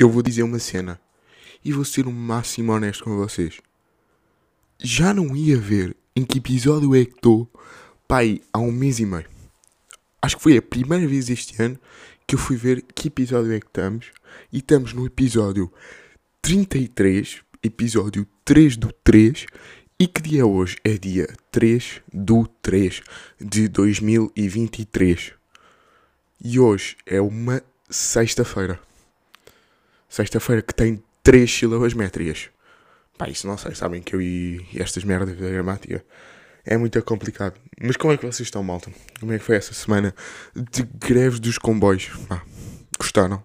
eu vou dizer uma cena e vou ser o máximo honesto com vocês. Já não ia ver em que episódio é que estou, pai, há um mês e meio. Acho que foi a primeira vez este ano que eu fui ver que episódio é que estamos. E estamos no episódio 33, episódio 3 do 3. E que dia é hoje? É dia 3 do 3 de 2023. E hoje é uma sexta-feira. Sexta-feira que tem 3 sílabas métricas. Pá, isso não sei, sabem que eu e estas merdas da gramática é muito complicado. Mas como é que vocês estão, malta? Como é que foi essa semana de greves dos comboios? Pá, gostaram?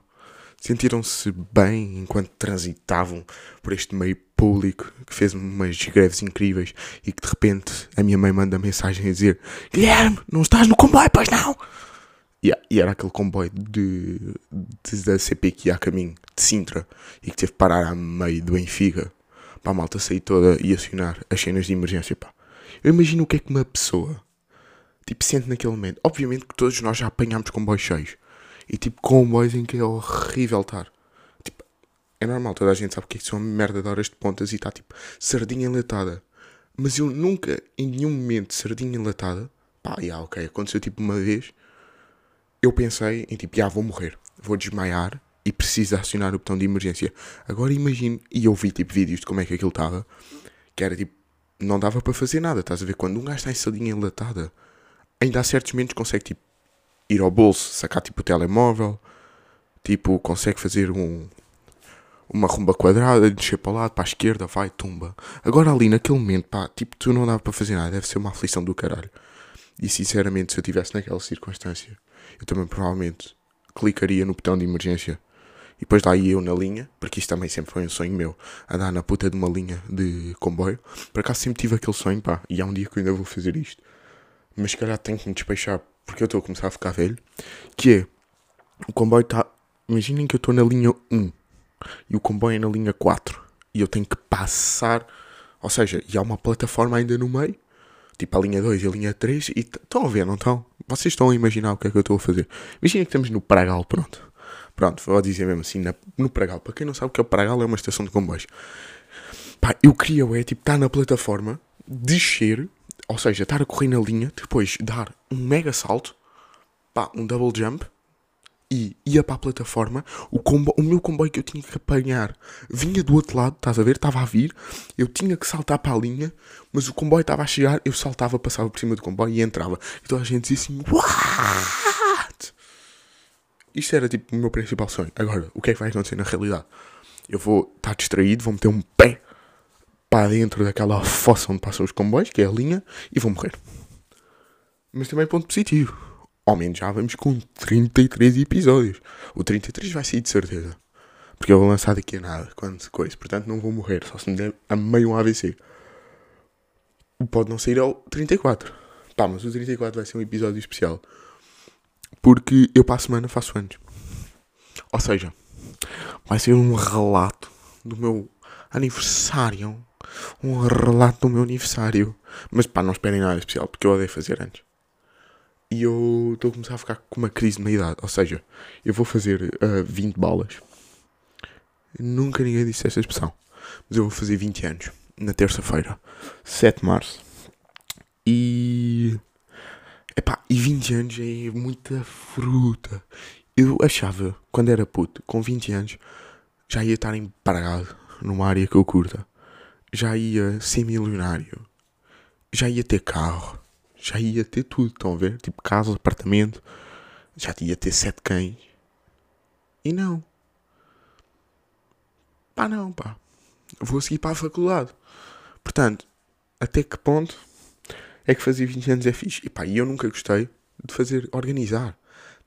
Sentiram-se bem enquanto transitavam por este meio público que fez umas greves incríveis e que de repente a minha mãe manda mensagem a dizer Guilherme, não estás no comboio, pois não? E, e era aquele comboio de, de, da CP que ia a caminho de Sintra e que teve que parar a meio do Benfica para a malta sair toda e acionar as cenas de emergência. Pá. Eu imagino o que é que uma pessoa tipo, sente naquele momento. Obviamente que todos nós já apanhámos comboios cheios. E tipo, comboios em que é horrível estar. Tipo, é normal, toda a gente sabe que isso é uma merda de horas de pontas e está tipo sardinha enlatada. Mas eu nunca, em nenhum momento, sardinha enlatada, pá, já, ok, aconteceu tipo uma vez, eu pensei em tipo, já vou morrer, vou desmaiar e preciso acionar o botão de emergência. Agora imagino, e eu vi tipo vídeos de como é que aquilo estava, que era tipo, não dava para fazer nada, estás a ver? Quando um gajo está em sardinha enlatada, ainda há certos momentos consegue tipo ir ao bolso, sacar tipo o telemóvel, tipo, consegue fazer um uma rumba quadrada, descer para o lado, para a esquerda, vai, tumba. Agora ali naquele momento, pá, tipo, tu não dava para fazer nada, deve ser uma aflição do caralho. E sinceramente, se eu estivesse naquela circunstância, eu também provavelmente clicaria no botão de emergência. E depois daí eu na linha, porque isto também sempre foi um sonho meu, andar na puta de uma linha de comboio. Por acaso sempre tive aquele sonho, pá, e há um dia que eu ainda vou fazer isto. Mas se calhar tenho que me despeixar, porque eu estou a começar a ficar velho. Que é, o comboio está. Imaginem que eu estou na linha 1 e o comboio é na linha 4 e eu tenho que passar. Ou seja, e há uma plataforma ainda no meio, tipo a linha 2 e a linha 3, e estão a ver, não estão? Vocês estão a imaginar o que é que eu estou a fazer. Imaginem que estamos no Pragal, pronto. Pronto, vou dizer mesmo assim, na, no Pragal. Para quem não sabe o que é o Pragal, é uma estação de comboios. Pá, eu queria, é tipo, estar na plataforma, descer, ou seja, estar a correr na linha, depois dar um mega salto, pá, um double jump, e ia para a plataforma, o, combo, o meu comboio que eu tinha que apanhar vinha do outro lado, estás a ver? Estava a vir, eu tinha que saltar para a linha, mas o comboio estava a chegar, eu saltava, passava por cima do comboio e entrava. Então a gente dizia assim: What? Isto era tipo o meu principal sonho. Agora, o que é que vai acontecer na realidade? Eu vou estar distraído, vou meter um pé para dentro daquela fossa onde passam os comboios, que é a linha, e vou morrer. Mas também ponto positivo ao menos já vamos com 33 episódios. O 33 vai sair de certeza. Porque eu vou lançar daqui a nada, quando coisa. Portanto, não vou morrer, só se me der a meio um AVC. Pode não sair ao 34. Pá, mas o 34 vai ser um episódio especial. Porque eu para a semana faço anos. Ou seja, vai ser um relato do meu aniversário. Um relato do meu aniversário. Mas pá, não esperem nada especial, porque eu odeio fazer antes e eu estou a começar a ficar com uma crise de meia-idade. Ou seja, eu vou fazer uh, 20 balas. Nunca ninguém disse esta expressão. Mas eu vou fazer 20 anos. Na terça-feira. 7 de março. E. Epá, e 20 anos é muita fruta. Eu achava, quando era puto, com 20 anos, já ia estar empregado numa área que eu curta. Já ia ser milionário. Já ia ter carro já ia ter tudo, estão a ver? Tipo casa, apartamento, já ia ter sete cães. E não. Pá, não, pá. Vou seguir para a faculdade. Portanto, até que ponto é que fazer 20 anos é fixe? E pá, eu nunca gostei de fazer, organizar.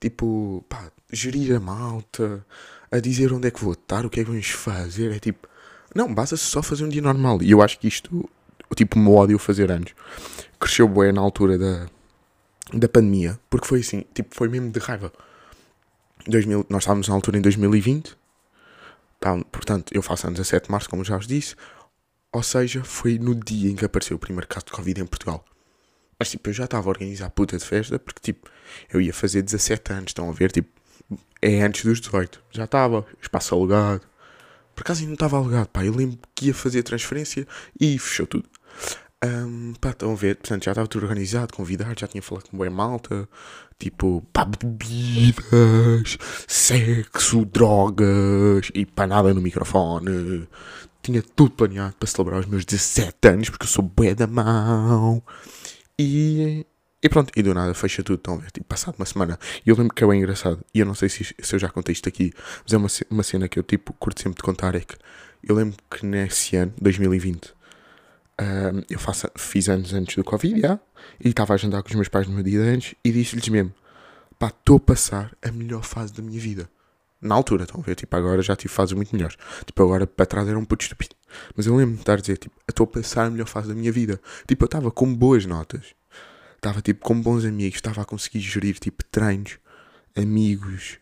Tipo, pá, gerir a malta, a dizer onde é que vou estar, o que é que vamos fazer. É tipo, não, basta-se só fazer um dia normal. E eu acho que isto tipo, o meu ódio fazer anos. Cresceu bué na altura da, da pandemia, porque foi assim, tipo, foi mesmo de raiva. 2000, nós estávamos na altura em 2020, tá, portanto, eu faço anos a 7 de março, como já vos disse, ou seja, foi no dia em que apareceu o primeiro caso de Covid em Portugal. Mas, tipo, eu já estava a organizar puta de festa, porque, tipo, eu ia fazer 17 anos, estão a ver, tipo, é antes dos 18. Já estava, espaço alugado. Por acaso ainda não estava alugado, pá. Eu lembro que ia fazer a transferência e fechou tudo. Um, pá, estão a ver, portanto já estava tudo organizado, convidado, já tinha falado com boa malta, tipo, pá, bebidas, sexo, drogas e pá, nada no microfone. Tinha tudo planeado para celebrar os meus 17 anos, porque eu sou bué da mão. E, e pronto, e do nada fecha tudo, estão a ver, tipo, passado uma semana. E eu lembro que é bem engraçado, e eu não sei se, se eu já contei isto aqui, mas é uma, uma cena que eu, tipo, curto sempre de contar, é que eu lembro que nesse ano, 2020, um, eu faço, fiz anos antes do Covid, já, e estava a agendar com os meus pais no meu dia de antes e disse-lhes mesmo: pá, estou a passar a melhor fase da minha vida. Na altura, estão a ver? Tipo, agora já tive fases muito melhores. Tipo, agora para trás era um puto estúpido. Mas eu lembro-me de estar a dizer: tipo, estou a passar a melhor fase da minha vida. Tipo, eu estava com boas notas, estava tipo com bons amigos, estava a conseguir gerir tipo treinos, amigos,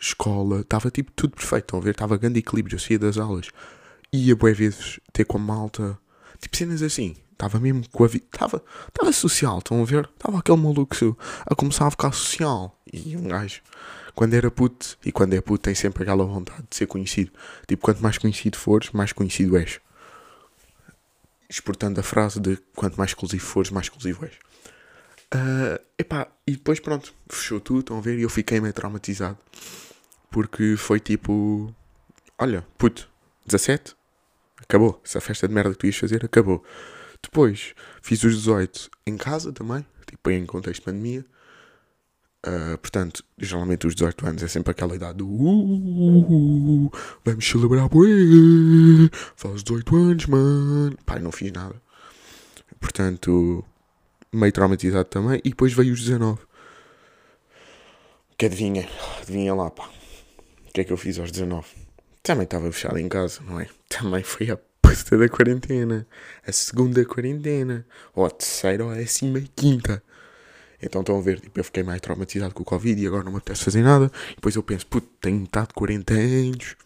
escola, estava tipo tudo perfeito. Estão a ver? Estava grande equilíbrio. Eu saía das aulas, ia boas vezes ter com a malta Tipo cenas assim. Estava mesmo com a vida. Estava, estava social, estão a ver? Estava aquele maluco a começar a ficar social. E um gajo, quando era puto, e quando é puto, tem sempre aquela vontade de ser conhecido. Tipo, quanto mais conhecido fores, mais conhecido és. Exportando a frase de quanto mais exclusivo fores, mais exclusivo és. Uh, epá, e depois pronto, fechou tudo, estão a ver? E eu fiquei meio traumatizado. Porque foi tipo: Olha, puto, 17, Acabou. Essa festa de merda que tu ias fazer, acabou. Depois, fiz os 18 em casa também, tipo em contexto de pandemia. Uh, portanto, geralmente os 18 anos é sempre aquela idade do uh, vamos celebrar, bué, faz 18 anos, mano. Pai, não fiz nada. Portanto, meio traumatizado também. E depois veio os 19. Que adivinha? Adivinha lá, pá. O que é que eu fiz aos 19? Também estava fechado em casa, não é? Também foi a puta da quarentena. A segunda quarentena. Ou a terceira ou a décima quinta. Então estão a ver, tipo, eu fiquei mais traumatizado com o Covid e agora não me apetece fazer nada. E depois eu penso, puto, tenho metade de 40 anos.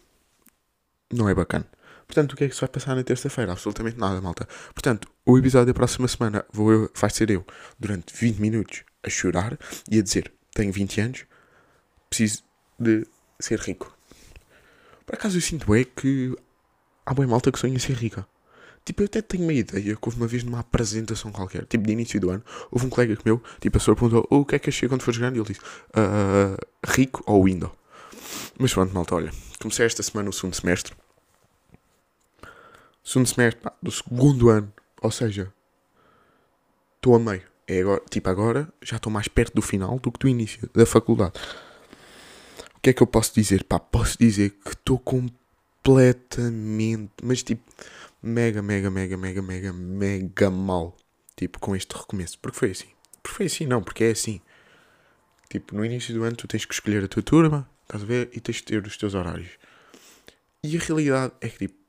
Não é bacana. Portanto, o que é que se vai passar na terça-feira? Absolutamente nada, malta. Portanto, o episódio da próxima semana vou eu, vai ser eu, durante 20 minutos, a chorar e a dizer: tenho 20 anos, preciso de ser rico. Por acaso eu sinto é que há boa malta que sonha ser rica. Tipo, eu até tenho uma ideia que houve uma vez numa apresentação qualquer, tipo de início do ano, houve um colega meu, tipo, a pessoa perguntou oh, o que é que achei quando fores grande? E ele disse uh, rico ou window. Mas pronto, malta, olha, comecei esta semana o segundo semestre. Segundo semestre pá, do segundo ano, ou seja, estou a meio. É agora, tipo, agora já estou mais perto do final do que do início da faculdade. O que é que eu posso dizer? Pá, posso dizer que estou completamente, mas tipo, mega, mega, mega, mega, mega, mega mal. Tipo, com este recomeço. Porque foi assim. Porque foi assim, não, porque é assim. Tipo, no início do ano tu tens que escolher a tua turma, estás a ver? E tens de ter os teus horários. E a realidade é que, tipo,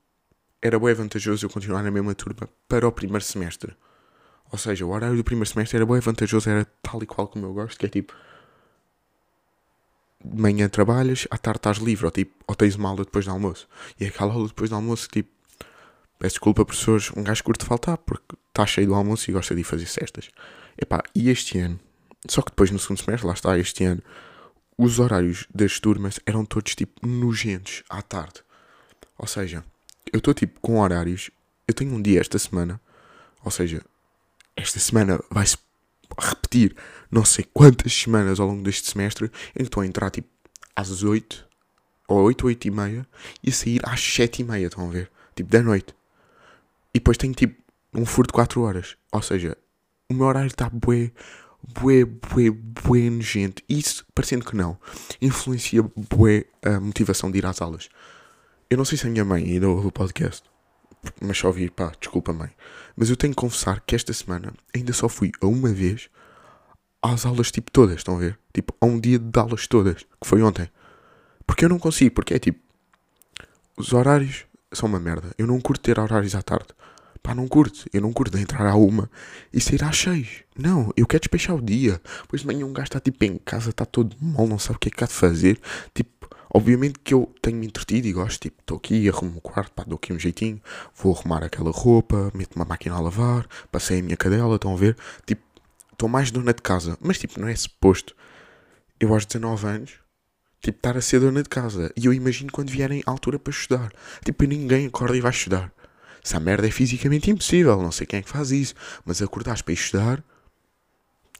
era bem vantajoso eu continuar na mesma turma para o primeiro semestre. Ou seja, o horário do primeiro semestre era bem vantajoso, era tal e qual como eu gosto, que é tipo de manhã trabalhas, à tarde estás livre, ou, tipo, ou tens uma aula depois do almoço. E aquela aula depois do almoço, tipo, peço desculpa, professores, um gajo curto faltar, porque está cheio do almoço e gosta de fazer cestas. Epá, e este ano, só que depois no segundo semestre, lá está, este ano, os horários das turmas eram todos, tipo, nojentos à tarde. Ou seja, eu estou, tipo, com horários, eu tenho um dia esta semana, ou seja, esta semana vai-se repetir não sei quantas semanas ao longo deste semestre em que estou a entrar tipo às 8 ou 8, 8 e meia e a sair às 7 e meia, estão a ver? Tipo da noite. E depois tenho tipo um furo de 4 horas. Ou seja, o meu horário está bué, bué, bué, bué nojento. Isso, parecendo que não, influencia bué a motivação de ir às aulas. Eu não sei se a minha mãe ainda ouve o podcast, mas só ouvir, pá, desculpa mãe. Mas eu tenho que confessar que esta semana ainda só fui a uma vez às aulas tipo todas, estão a ver? Tipo, a um dia de aulas todas, que foi ontem. Porque eu não consigo, porque é tipo, os horários são uma merda. Eu não curto ter horários à tarde. Pá, não curto. Eu não curto entrar à uma e sair às seis. Não, eu quero despechar o dia. Depois de manhã um gajo está tipo em casa, está todo mal, não sabe o que é que há de fazer. Tipo, obviamente que eu tenho-me entretido e gosto, tipo, estou aqui, arrumo o quarto, pá, dou aqui um jeitinho, vou arrumar aquela roupa, meto uma máquina a lavar, passei a minha cadela, estão a ver? Tipo, estou mais dona de casa. Mas tipo, não é suposto. Eu aos 19 anos Tipo, estar a ser dona de casa. E eu imagino quando vierem à altura para estudar. Tipo, ninguém acorda e vai estudar. Se a merda é fisicamente impossível, não sei quem é que faz isso. Mas acordares para ir estudar,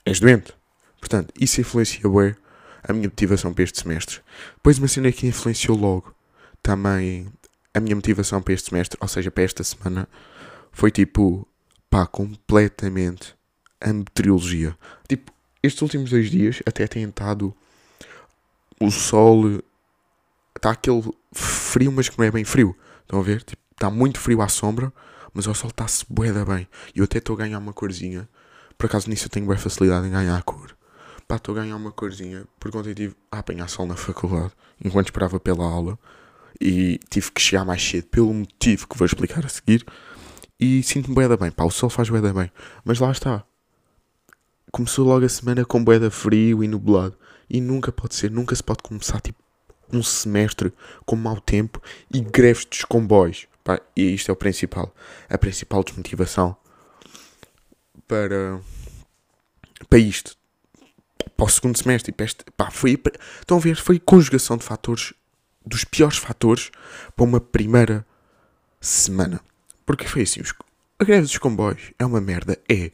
és doente. Portanto, isso influencia bem a minha motivação para este semestre. Depois uma cena que influenciou logo também a minha motivação para este semestre, ou seja, para esta semana, foi tipo, pá, completamente a meteorologia. Tipo, estes últimos dois dias até tem estado o sol. Está aquele frio, mas que não é bem frio. Estão a ver? Tipo, está muito frio à sombra, mas o sol está-se boeda bem. E eu até estou a ganhar uma corzinha. Por acaso nisso eu tenho bem facilidade em ganhar a cor. Pá, estou a ganhar uma corzinha porque ontem estive a apanhar sol na faculdade enquanto esperava pela aula e tive que chegar mais cedo pelo motivo que vou explicar a seguir e sinto-me bué bem, pá, o sol faz bué bem, mas lá está. Começou logo a semana com bué frio e nublado e nunca pode ser, nunca se pode começar tipo um semestre com mau tempo e greves dos comboios, pá, e isto é o principal, a principal desmotivação para, para isto, para o segundo semestre, tipo, este, pá, foi, estão a ver, foi conjugação de fatores dos piores fatores para uma primeira semana. Porque foi assim, a greve dos comboios é uma merda, é.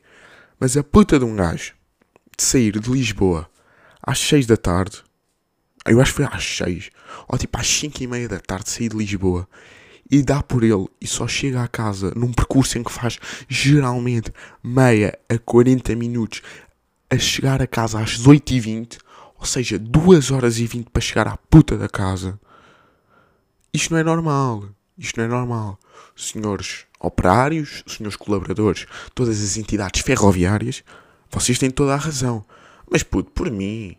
Mas a puta de um gajo de sair de Lisboa às 6 da tarde, eu acho que foi às 6, ou tipo às 5 e meia da tarde sair de Lisboa e dá por ele e só chega à casa num percurso em que faz geralmente meia a 40 minutos a chegar a casa às 8h20, ou seja, 2 horas e 20 para chegar à puta da casa. Isto não é normal. Isto não é normal. Senhores operários, senhores colaboradores, todas as entidades ferroviárias, vocês têm toda a razão. Mas puto, por mim,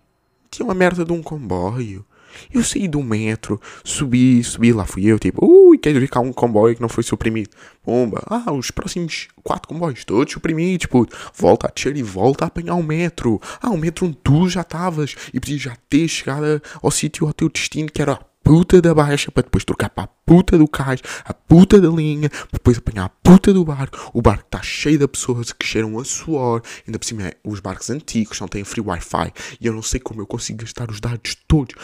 tinha uma merda de um comboio. Eu saí do metro, subi, subi, lá fui eu, tipo, ui, quero ver cá um comboio que não foi suprimido. Bomba, ah, os próximos quatro comboios, todos suprimidos, puto. Volta a descer e volta a apanhar o metro. Ah, o metro onde tu já estavas e podias já ter chegado ao sítio, ao teu destino, que era puta da baixa para depois trocar para a puta do cais, a puta da linha, para depois apanhar a puta do barco. O barco está cheio de pessoas que cheiram a suor. Ainda por cima, os barcos antigos não têm free Wi-Fi e eu não sei como eu consigo gastar os dados todos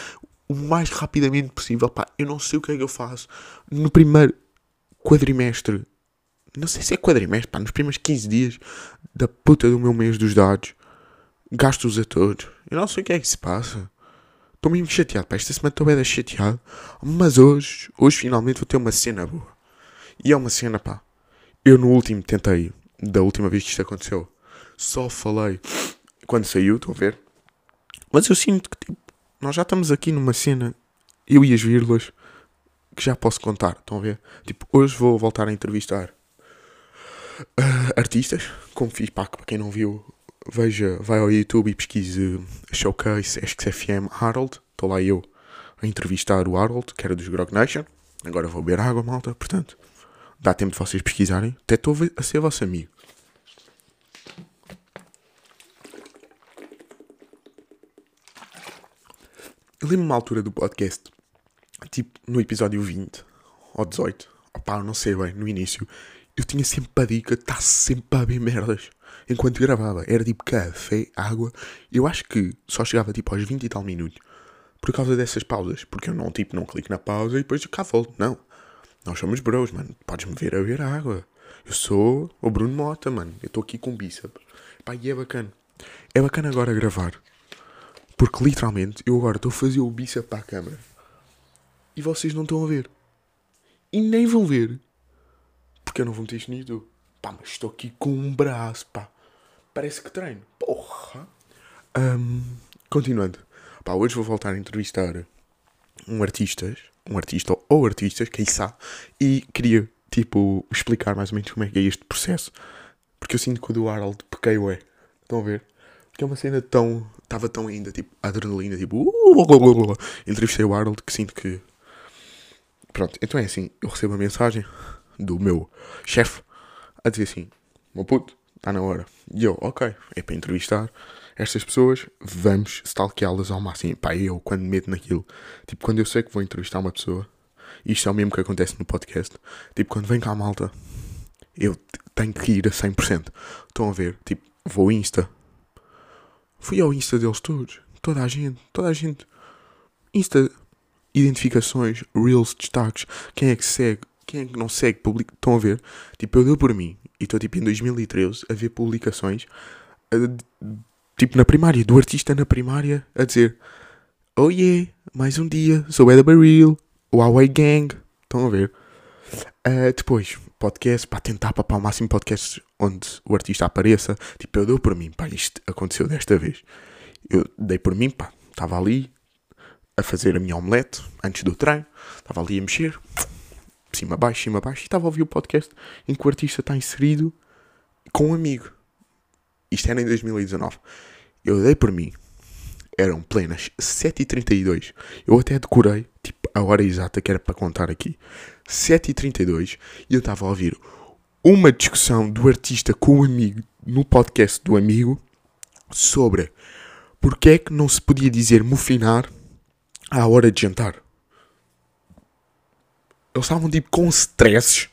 o mais rapidamente possível. Pá, eu não sei o que é que eu faço no primeiro quadrimestre. Não sei se é quadrimestre, pá, nos primeiros 15 dias da puta do meu mês dos dados. Gasto-os a todos. Eu não sei o que é que se passa. Estou mesmo chateado, pá. Esta semana estou bem chateado. Mas hoje, hoje finalmente vou ter uma cena boa. E é uma cena, pá. Eu no último tentei, da última vez que isto aconteceu, só falei quando saiu, estão a ver? Mas eu sinto que, tipo, nós já estamos aqui numa cena, eu e as vírgulas, que já posso contar, estão a ver? Tipo, hoje vou voltar a entrevistar uh, artistas, como fiz, pá, para quem não viu, veja, vai ao YouTube e pesquise Showcase XFM Harold. Estou lá eu a entrevistar o Harold, que era dos Grog Nation. Agora vou beber água, malta. Portanto, dá tempo de vocês pesquisarem. Até estou a ser vosso amigo. Eu lembro-me uma altura do podcast, tipo no episódio 20 ou 18, opá, não sei bem, no início, eu tinha sempre a dica de estar sempre a beber merdas enquanto gravava. Era tipo café, água. Eu acho que só chegava tipo aos 20 e tal minutos por causa dessas pausas. Porque eu não, tipo, não clico na pausa e depois cá volto. Não. Nós somos bros, mano. Podes-me ver a ver água. Eu sou o Bruno Mota, mano. Eu estou aqui com bíceps. Pá, e é bacana. É bacana agora gravar. Porque literalmente eu agora estou a fazer o bíceps para a câmera. E vocês não estão a ver. E nem vão ver. Porque eu não vou meter isto no YouTube. Pá, mas estou aqui com um braço, pá. Parece que treino. Porra. Um, continuando. Pá, hoje vou voltar a entrevistar um artista, um artista ou artistas, quem sabe, e queria, tipo, explicar mais ou menos como é que é este processo. Porque eu sinto que o do Harold pequei, ué. Estão a ver? Porque é uma cena tão. Estava tão ainda, tipo, adrenalina, tipo. Entrevistei o Harold que sinto que. Pronto, então é assim, eu recebo a mensagem do meu chefe a dizer assim: meu puto, está na hora. E eu, ok, é para entrevistar estas pessoas, vamos stalkeá-las ao máximo. Pá, eu, quando me meto naquilo, tipo, quando eu sei que vou entrevistar uma pessoa, isto é o mesmo que acontece no podcast, tipo, quando vem cá a malta, eu tenho que ir a 100%. Estão a ver? Tipo, vou Insta. Fui ao Insta deles todos. Toda a gente, toda a gente. Insta, identificações, Reels, destaques, quem é que segue, quem é que não segue, publica, estão a ver? Tipo, eu dou por mim e estou tipo em 2013 a ver publicações, tipo na primária, do artista na primária a dizer Oh yeah, mais um dia, sou Eda Baril, Huawei Gang, estão a ver? Uh, depois, podcast, para tentar papar o máximo podcasts onde o artista apareça. Tipo, eu dou por mim, pá, isto aconteceu desta vez. Eu dei por mim, pá, estava ali a fazer a minha omelete antes do treino, estava ali a mexer, cima baixo, cima baixo, e estava a ouvir o podcast em que o artista está inserido com um amigo. Isto era em 2019. Eu dei por mim. Eram plenas 7h32. Eu até decorei, tipo, a hora exata que era para contar aqui. 7h32. E eu estava a ouvir uma discussão do artista com o amigo no podcast do amigo sobre porque é que não se podia dizer mofinar à hora de jantar. Eles estavam tipo com stresses.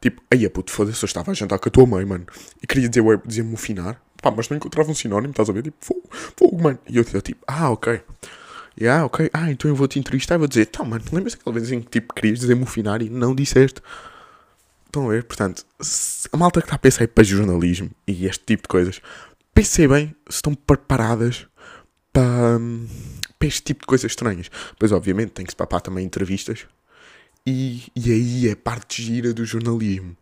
Tipo, aí puto, foda-se, eu estava a jantar com a tua mãe, mano. E queria dizer, dizer mofinar. Pá, mas não encontrava um sinónimo, estás a ver? Tipo, fogo, fogo, mano. E eu, eu tipo, ah, ok. E ah, ok. Ah, então eu vou te entrevistar e vou dizer, tá, mano, lembras aquela vez em que tipo, querias dizer mofinar e não disseste? Estão a ver? Portanto, a malta que está a pensar para jornalismo e este tipo de coisas, pensei bem se estão preparadas para, para este tipo de coisas estranhas. Pois, obviamente, tem que se papar também entrevistas e, e aí é parte gira do jornalismo.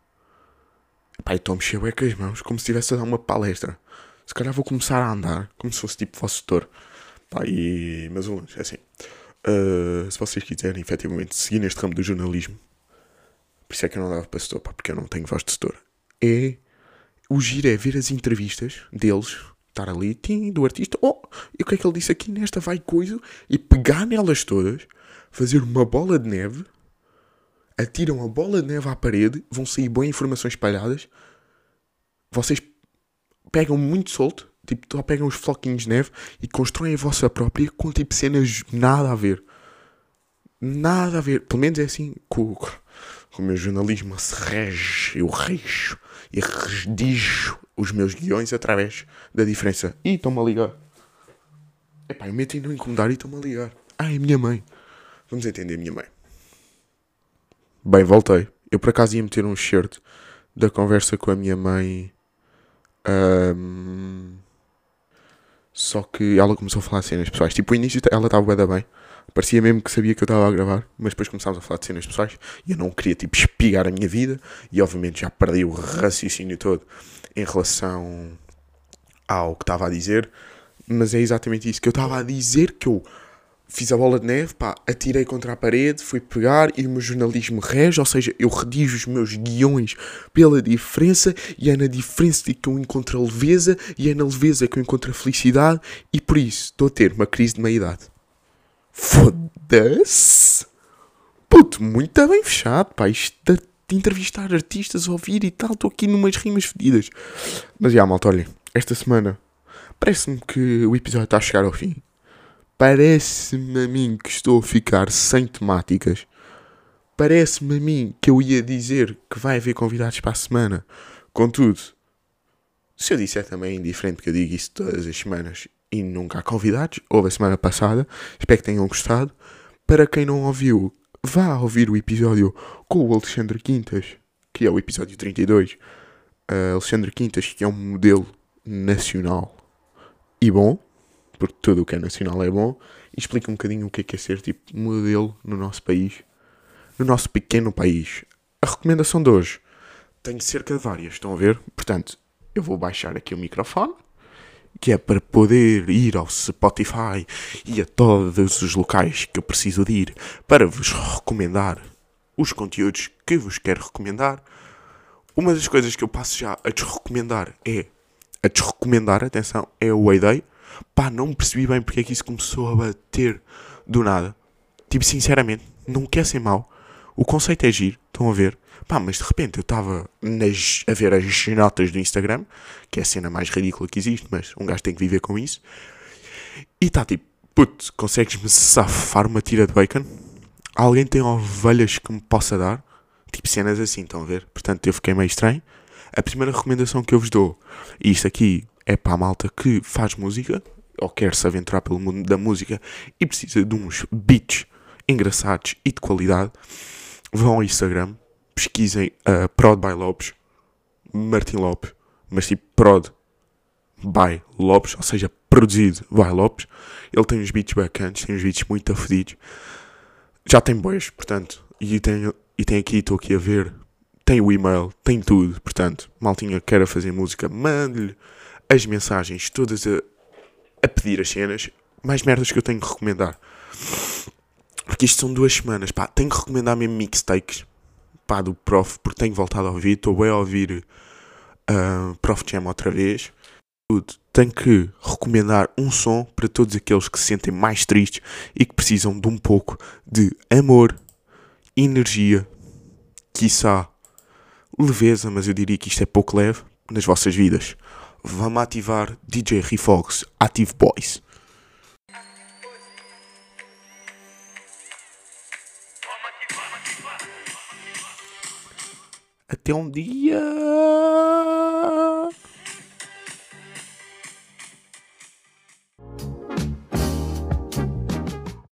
Pai, estou a mexer com as mãos como se estivesse a dar uma palestra. Se calhar vou começar a andar como se fosse tipo vosso tutor. Pá, e meus alunos, é assim. Uh, se vocês quiserem efetivamente seguir neste ramo do jornalismo, por isso é que eu não dava para setor, pá, porque eu não tenho voz de setor. É o giro é ver as entrevistas deles, estar ali, tim, do artista, oh, e o que é que ele disse aqui nesta vai coisa, e pegar nelas todas, fazer uma bola de neve atiram a bola de neve à parede, vão sair boas informações espalhadas. Vocês pegam muito solto, tipo, só pegam os floquinhos de neve e constroem a vossa própria com tipo cenas nada a ver. Nada a ver. Pelo menos é assim que o, meu jornalismo se rege, eu rejo e redijo os meus guiões através da diferença. Ih, estão-me a ligar. Epá, eu meto em não incomodar e estão-me a ligar. Ah, é minha mãe. Vamos entender, minha mãe. Bem, voltei. Eu por acaso ia meter um shirt da conversa com a minha mãe. Um, só que ela começou a falar de cenas pessoais. Tipo, o início ela estava bem, bem. Parecia mesmo que sabia que eu estava a gravar, mas depois começámos a falar de cenas pessoais e eu não queria, tipo, espigar a minha vida e obviamente já perdi o raciocínio todo em relação ao que estava a dizer. Mas é exatamente isso que eu estava a dizer que eu fiz a bola de neve, pá, atirei contra a parede, fui pegar e o meu jornalismo rege, ou seja, eu redijo os meus guiões pela diferença e é na diferença que eu encontro a leveza e é na leveza que eu encontro a felicidade e por isso estou a ter uma crise de meia-idade. Foda-se! Puto, muito bem fechado, pá, isto de entrevistar artistas, ouvir e tal, estou aqui numas rimas fedidas. Mas já, malta, olhem, esta semana parece-me que o episódio está a chegar ao fim parece-me a mim que estou a ficar sem temáticas. Parece-me a mim que eu ia dizer que vai haver convidados para a semana. Contudo, se eu disser também é indiferente que eu digo isso todas as semanas e nunca há convidados, houve a semana passada, espero que tenham gostado. Para quem não ouviu, vá ouvir o episódio com o Alexandre Quintas, que é o episódio 32. Uh, Alexandre Quintas, que é um modelo nacional e bom, porque tudo o que é nacional é bom, e explica um bocadinho o que é, que é ser tipo modelo no nosso país, no nosso pequeno país. A recomendação de hoje tem cerca de várias, estão a ver? Portanto, eu vou baixar aqui o microfone, que é para poder ir ao Spotify e a todos os locais que eu preciso de ir para vos recomendar os conteúdos que vos quero recomendar. Uma das coisas que eu passo já a desrecomendar é a desrecomendar, atenção, é o Wayday. Pá, não percebi bem porque é que isso começou a bater do nada. Tipo, sinceramente, não quer ser mau. O conceito é giro, estão a ver? Pá, mas de repente eu estava a ver as notas do Instagram, que é a cena mais ridícula que existe, mas um gajo tem que viver com isso. E está tipo, puto, consegues-me safar uma tira de bacon? Alguém tem ovelhas que me possa dar? Tipo cenas assim, estão a ver? Portanto, eu fiquei meio estranho. A primeira recomendação que eu vos dou, e isto aqui é para a malta que faz música, ou quer se aventurar pelo mundo da música e precisa de uns beats engraçados e de qualidade, vão ao Instagram, pesquisem uh, Prod by Lopes, Martin Lopes, mas tipo Prod by Lopes, ou seja, produzido by Lopes. Ele tem uns beats bacanas, tem uns beats muito afedidos. Já tem bois, portanto, e tem, e tem aqui, estou aqui a ver, tem o e-mail, tem tudo, portanto, maltinha queira fazer música, mande-lhe as mensagens todas a, a pedir as cenas, mais merdas que eu tenho que recomendar. Porque isto são duas semanas, pá, tenho que recomendar mesmo mixtakes, pá, do Prof, porque tenho voltado a ouvir, estou bem a ouvir uh, Prof Jam outra vez. Tenho que recomendar um som para todos aqueles que se sentem mais tristes e que precisam de um pouco de amor, energia, quiçá leveza, mas eu diria que isto é pouco leve nas vossas vidas. Vamos ativar DJ Refox Active Boys. Até um dia.